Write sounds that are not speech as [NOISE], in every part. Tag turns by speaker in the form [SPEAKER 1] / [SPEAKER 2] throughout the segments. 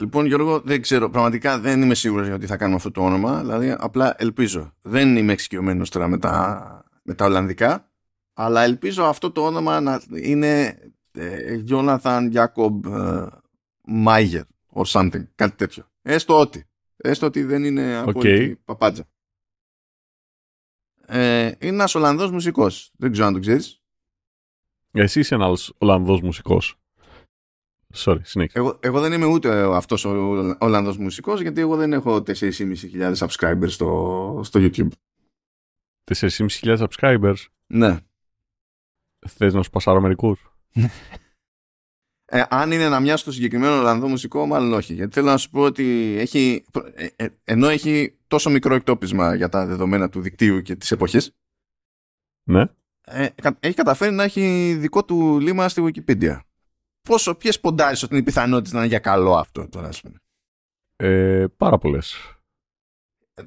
[SPEAKER 1] Λοιπόν, Γιώργο, δεν ξέρω. Πραγματικά δεν είμαι σίγουρος για ότι θα κάνουμε αυτό το όνομα. Δηλαδή, απλά ελπίζω. Δεν είμαι εξοικειωμένος τώρα με τα, με τα Ολλανδικά. Αλλά ελπίζω αυτό το όνομα να είναι ε, Jonathan Jacob ε, Maiger or something. Κάτι τέτοιο. Έστω ότι. Έστω ότι δεν είναι απόλυτη okay. παπάντζα. Ε, είναι ένας Ολλανδός μουσικός. Δεν ξέρω αν το ξέρεις.
[SPEAKER 2] Εσύ είσαι ένας Ολλανδός μουσικός. Sorry, συνέχισε.
[SPEAKER 1] Εγώ, εγώ δεν είμαι ούτε αυτός ο Ολλανδός μουσικός, γιατί εγώ δεν έχω 4.500 subscribers στο, στο YouTube.
[SPEAKER 2] 4.500 subscribers?
[SPEAKER 1] Ναι.
[SPEAKER 2] Θες να σου πασάρω μερικούς;
[SPEAKER 1] Ε, αν είναι να μοιάσει το συγκεκριμένο Ολλανδό μουσικό, μάλλον όχι. Γιατί θέλω να σου πω ότι έχει, ε, ε, ενώ έχει τόσο μικρό εκτόπισμα για τα δεδομένα του δικτύου και της εποχής,
[SPEAKER 2] ναι.
[SPEAKER 1] ε, έχει καταφέρει να έχει δικό του λήμμα στη Wikipedia. Πόσο, ποιες ποντάρεις ότι είναι οι πιθανότητες να είναι για καλό αυτό τώρα, ας πούμε.
[SPEAKER 2] Ε, πάρα πολλές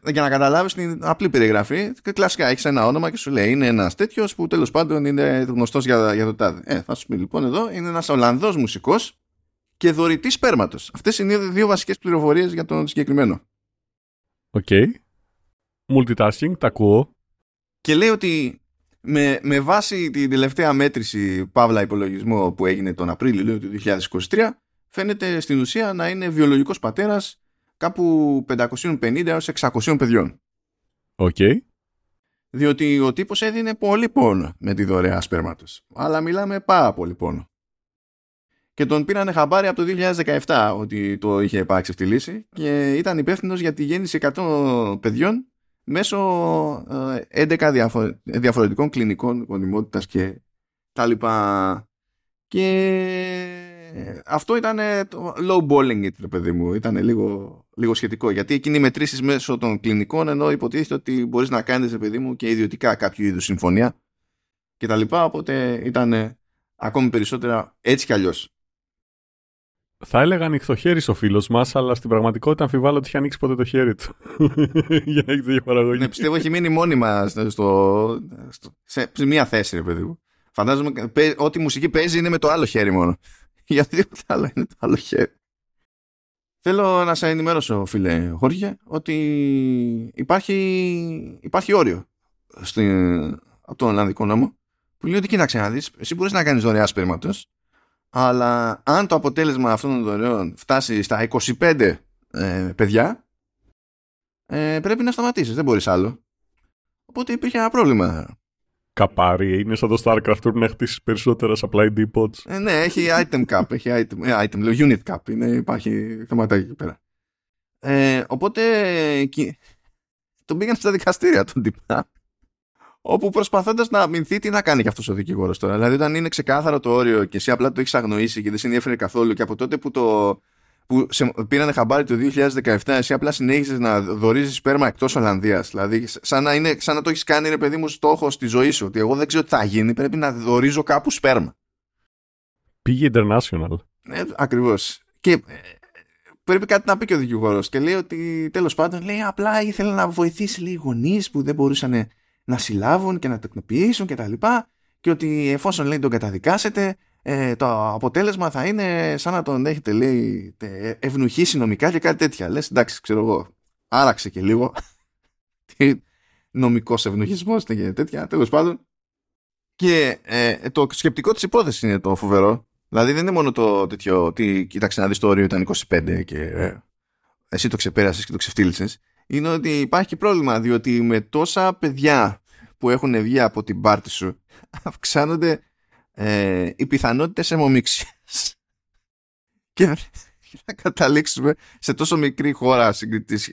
[SPEAKER 1] για να καταλάβεις την απλή περιγραφή, κλασικά έχεις ένα όνομα και σου λέει είναι ένας τέτοιος που τέλος πάντων είναι γνωστός για, για το τάδε. Ε, θα σου πει λοιπόν εδώ είναι ένας Ολλανδός μουσικός και δωρητής σπέρματος. Αυτές είναι οι δύο βασικές πληροφορίες για τον συγκεκριμένο.
[SPEAKER 2] Ok. Okay. Multitasking, τα ακούω.
[SPEAKER 1] Και λέει ότι με, με βάση την τελευταία μέτρηση παύλα υπολογισμό που έγινε τον Απρίλιο του 2023 φαίνεται στην ουσία να είναι βιολογικός πατέρας κάπου 550 έως 600 παιδιών.
[SPEAKER 2] Οκ.
[SPEAKER 1] Διότι ο τύπος έδινε πολύ πόνο με τη δωρεά σπέρματος. Αλλά μιλάμε πάρα πολύ πόνο. Και τον πήρανε χαμπάρι από το 2017 ότι το είχε υπάρξει τη λύση και ήταν υπεύθυνος για τη γέννηση 100 παιδιών μέσω 11 ε, διαφορετικών κλινικών γονιμότητας και τα λοιπά. Και αυτό ήταν το low balling it, παιδί μου. Ήταν λίγο, λίγο σχετικό. Γιατί εκείνη οι μετρήσεις μέσω των κλινικών, ενώ υποτίθεται ότι μπορείς να κάνεις, παιδί μου, και ιδιωτικά κάποιο είδους συμφωνία και τα λοιπά. Οπότε ήταν ακόμη περισσότερα έτσι κι αλλιώς.
[SPEAKER 2] Θα έλεγα ανοιχτό χέρι ο φίλος μας, αλλά στην πραγματικότητα αμφιβάλλω ότι είχε ανοίξει ποτέ το χέρι του. [LAUGHS] Για να έχεις τέτοια παραγωγή.
[SPEAKER 1] Ναι, πιστεύω έχει μείνει μόνιμα στο, στο, σε, σε μία θέση, ρε παιδί μου. Φαντάζομαι ότι η μουσική παίζει είναι με το άλλο χέρι μόνο. [LAUGHS] Γιατί τίποτα άλλο είναι το άλλο χέρι. Θέλω να σε ενημέρωσω, φίλε Χόρια, ότι υπάρχει, υπάρχει όριο στην, από τον Ολλανδικό νόμο που λέει ότι κοίταξε να δεις, εσύ μπορείς να κάνεις δωρεά σπέρματος αλλά αν το αποτέλεσμα αυτών των δωρεών φτάσει στα 25 ε, παιδιά ε, πρέπει να σταματήσεις, δεν μπορείς άλλο. Οπότε υπήρχε ένα πρόβλημα
[SPEAKER 2] καπάρι. Είναι σαν το StarCraft πρέπει να χτίσεις περισσότερα supply depots.
[SPEAKER 1] Ε, ναι, έχει item cap. Έχει item, ε, item, λέω, unit cap. Είναι, υπάρχει θεματάκι εκεί πέρα. Ε, οπότε τον πήγαν στα δικαστήρια τον τυπά. Όπου προσπαθώντας να αμυνθεί, τι να κάνει και αυτός ο δικηγόρος τώρα. Δηλαδή, όταν είναι ξεκάθαρο το όριο και εσύ απλά το έχεις αγνοήσει και δεν σε ενδιαφέρει καθόλου και από τότε που το, που σε πήρανε χαμπάρι το 2017, εσύ απλά συνέχισε να δορίζει σπέρμα εκτός Ολλανδίας. Δηλαδή, σαν να, είναι, σαν να το έχεις κάνει, ρε παιδί μου, στόχο στη ζωή σου. Ότι εγώ δεν ξέρω τι θα γίνει, πρέπει να δορίζω κάπου σπέρμα.
[SPEAKER 2] Πήγε international.
[SPEAKER 1] Ε, Ακριβώς. Και ε, πρέπει κάτι να πει και ο δικηγόρος. Και λέει ότι τέλος πάντων, λέει απλά ήθελε να βοηθήσει λίγο γονείς που δεν μπορούσαν να συλλάβουν και να τεκνοποιήσουν κτλ. Και, και ότι εφόσον λέει τον καταδικάσετε, ε, το αποτέλεσμα θα είναι σαν να τον έχετε λέει ευνουχήσει νομικά και κάτι τέτοια. Λες εντάξει ξέρω εγώ άραξε και λίγο [LAUGHS] τι νομικός ευνουχισμός και τέτοια τέλος πάντων και ε, το σκεπτικό της υπόθεσης είναι το φοβερό δηλαδή δεν είναι μόνο το τέτοιο ότι κοίταξε να δεις το όριο ήταν 25 και ε, εσύ το ξεπέρασες και το ξεφτύλισες είναι ότι υπάρχει και πρόβλημα διότι με τόσα παιδιά που έχουν βγει από την πάρτη σου αυξάνονται ε, οι πιθανότητες αιμομίξιας. [LAUGHS] και να καταλήξουμε σε τόσο μικρή χώρα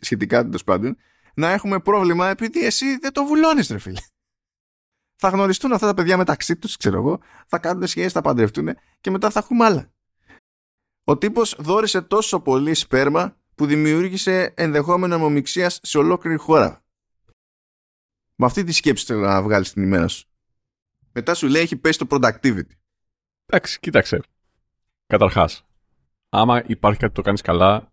[SPEAKER 1] σχετικά τέλος πάντων να έχουμε πρόβλημα επειδή εσύ δεν το βουλώνεις ρε φίλε. Θα γνωριστούν αυτά τα παιδιά μεταξύ τους, ξέρω εγώ, θα κάνουν σχέσεις, θα παντρευτούν και μετά θα έχουμε άλλα. Ο τύπος δόρισε τόσο πολύ σπέρμα που δημιούργησε ενδεχόμενο αιμομιξίας σε ολόκληρη χώρα. Με αυτή τη σκέψη θέλω να βγάλεις την ημέρα σου. Μετά σου λέει έχει πέσει το productivity.
[SPEAKER 2] Εντάξει, κοίταξε. Καταρχάς, άμα υπάρχει κάτι που το κάνεις καλά,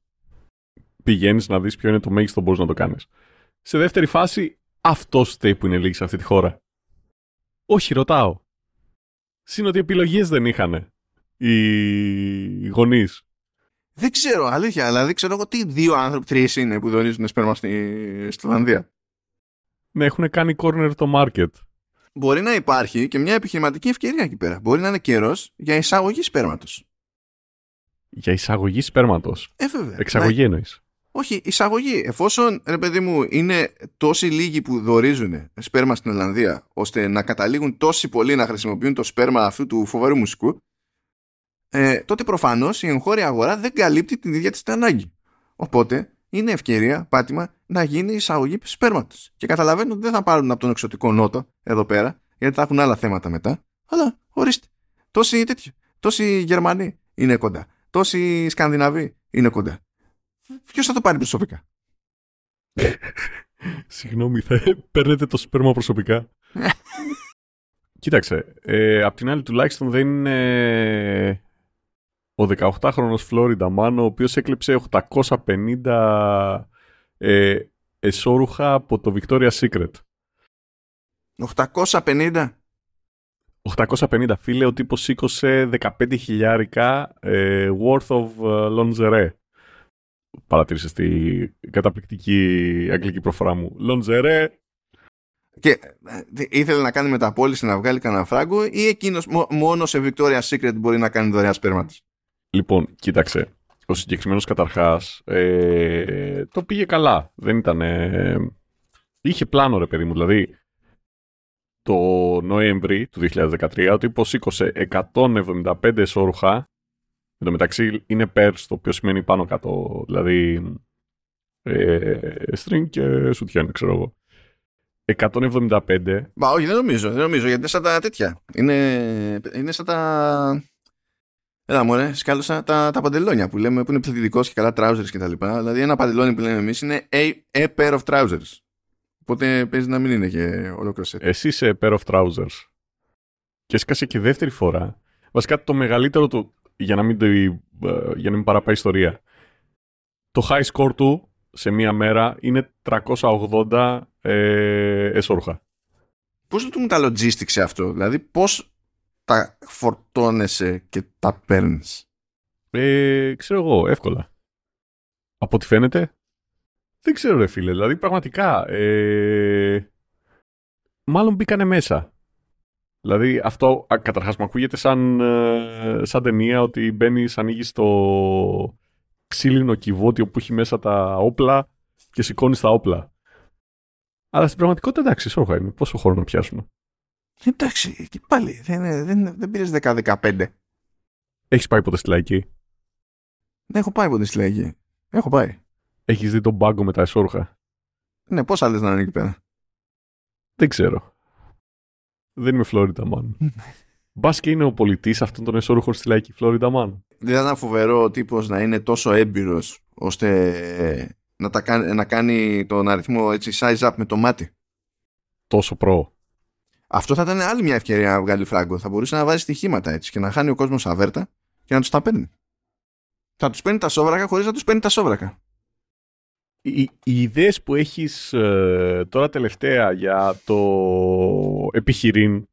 [SPEAKER 2] πηγαίνεις να δεις ποιο είναι το μέγιστο που μπορείς να το κάνεις. Σε δεύτερη φάση, αυτό φταίει που είναι λίγοι σε αυτή τη χώρα. Όχι, ρωτάω. Συν ότι επιλογές δεν είχαν οι γονείς.
[SPEAKER 1] Δεν ξέρω, αλήθεια, δηλαδή ξέρω εγώ τι δύο άνθρωποι, τρεις είναι που δορίζουν σπέρμα στη, στη Ολλανδία.
[SPEAKER 2] Ναι, έχουν κάνει corner το market.
[SPEAKER 1] Μπορεί να υπάρχει και μια επιχειρηματική ευκαιρία εκεί πέρα. Μπορεί να είναι καιρός για εισαγωγή σπέρματος.
[SPEAKER 2] Για εισαγωγή σπέρματος.
[SPEAKER 1] Ε, βέβαια.
[SPEAKER 2] Εξαγωγή εννοείς.
[SPEAKER 1] Όχι, εισαγωγή. Εφόσον, ρε παιδί μου, είναι τόσοι λίγοι που δορίζουν σπέρμα στην Ολλανδία, ώστε να καταλήγουν τόσοι πολλοί να χρησιμοποιούν το σπέρμα αυτού του φοβερού μουσικού, ε, τότε προφανώς η εγχώρια αγορά δεν καλύπτει την ίδια της την ανάγκη. Οπότε είναι ευκαιρία, πάτημα, να γίνει εισαγωγή σπέρματος. Και καταλαβαίνω ότι δεν θα πάρουν από τον εξωτικό νότο εδώ πέρα, γιατί θα έχουν άλλα θέματα μετά. Αλλά ορίστε. Τόσοι τέτοιοι. Τόσοι Γερμανοί είναι κοντά. Τόσοι Σκανδιναβοί είναι κοντά. Ποιος θα το πάρει προσωπικά; [LAUGHS]
[SPEAKER 2] Συγγνώμη, θα παίρνετε το σπέρμα προσωπικά. [LAUGHS] Κοίταξε, ε, απ' την άλλη τουλάχιστον δεν είναι ο 18χρονος Φλόριντα Μάν, ο οποίος έκλεψε 850 ε, εσώρουχα από το Victoria's Secret.
[SPEAKER 1] 850.
[SPEAKER 2] 850 φίλε, ο τύπος σήκωσε 15 χιλιάρικα ε, worth of ε, lingerie. Παρατήρησες τη καταπληκτική αγγλική προφορά μου. Lingerie.
[SPEAKER 1] Και ε, ήθελε να κάνει μεταπόληση να βγάλει κανένα φράγκο ή εκείνος μο- μόνος σε Victoria's Secret μπορεί να κάνει δωρεά σπέρματος;
[SPEAKER 2] Λοιπόν, κοίταξε. Ο συγκεκριμένος καταρχάς ε, το πήγε καλά. Δεν ήταν... ε, είχε πλάνο ρε παιδί μου. Δηλαδή, το Νοέμβρη του 2013 ο τύπος σήκωσε 175 εσώρουχα. Εν τω μεταξύ είναι pairs, το οποίο σημαίνει πάνω κάτω. Δηλαδή, ε, string και σουτιέν, ξέρω εγώ. 175
[SPEAKER 1] Μα όχι, δεν νομίζω, δεν νομίζω, γιατί είναι σαν τα τέτοια. Είναι, είναι σαν τα... Έλα μωρέ, σκάλωσα τα, τα παντελόνια που λέμε που είναι πληθυντικός και καλά trousers και τα λοιπά. Δηλαδή ένα παντελόνι που λέμε εμείς είναι a, a pair of trousers. Οπότε παίζει να μην είναι και ολόκληρο set.
[SPEAKER 2] Εσύ είσαι pair of trousers. Και σκάσε και δεύτερη φορά. Βασικά το μεγαλύτερο του, για να μην, το, ε, για να μην παραπάει ιστορία. Το high score του σε μία μέρα είναι 380 ε, εσώρουχα.
[SPEAKER 1] Πώς λειτουργούν τα logistics σε αυτό, δηλαδή πώς τα φορτώνεσαι και τα παίρνεις;
[SPEAKER 2] Ε, ξέρω εγώ, εύκολα. Από ό,τι φαίνεται, δεν ξέρω ρε φίλε. Δηλαδή πραγματικά, ε, μάλλον μπήκανε μέσα. Δηλαδή αυτό α, καταρχάς μου ακούγεται σαν, ε, σαν ταινία ότι μπαίνεις, ανοίγεις το ξύλινο κυβότιο που έχει μέσα τα όπλα και σηκώνεις τα όπλα. Αλλά στην πραγματικότητα εντάξει, σώχα είναι. Πόσο χρόνο να πιάσουμε.
[SPEAKER 1] Εντάξει, και πάλι δεν, είναι- δεν, είναι- δεν πήρες 10-15.
[SPEAKER 2] Έχεις πάει ποτέ στη λαϊκή;
[SPEAKER 1] Δεν έχω πάει ποτέ στη λέγη. Έχω πάει.
[SPEAKER 2] Έχεις δει τον μπάγκο με τα εσώρουχα.
[SPEAKER 1] Ναι, πώς άλλες να είναι εκεί πέρα;
[SPEAKER 2] Δεν ξέρω. Δεν είμαι Φλόριντα μάλλον. [LAUGHS] Μπας και είναι ο πολιτής αυτών των εσώρουχων στη λαϊκή Φλόριντα μάλλον.
[SPEAKER 1] Δεν θα ήταν φοβερό ο τύπος να είναι τόσο έμπειρος ώστε να, τα κάνει, να κάνει τον αριθμό έτσι size up με το μάτι.
[SPEAKER 2] Τόσο προ.
[SPEAKER 1] Αυτό θα ήταν άλλη μια ευκαιρία να βγάλει φράγκο. Θα μπορούσε να βάζει στοιχήματα έτσι και να χάνει ο κόσμος αβέρτα και να τους τα παίρνει. Θα τους παίρνει τα σόβρακα χωρίς να τους παίρνει τα σόβρακα.
[SPEAKER 2] Οι, οι ιδέες που έχεις ε, τώρα τελευταία για το επιχειρήν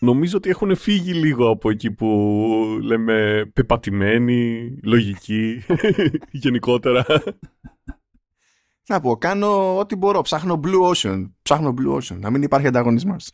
[SPEAKER 2] νομίζω ότι έχουν φύγει λίγο από εκεί που λέμε πεπατημένοι, λογικοί, [LAUGHS] γενικότερα.
[SPEAKER 1] Να πω, κάνω ό,τι μπορώ. Ψάχνω Blue Ocean. Ψάχνω Blue Ocean. Να μην υπάρχει ανταγωνισμός.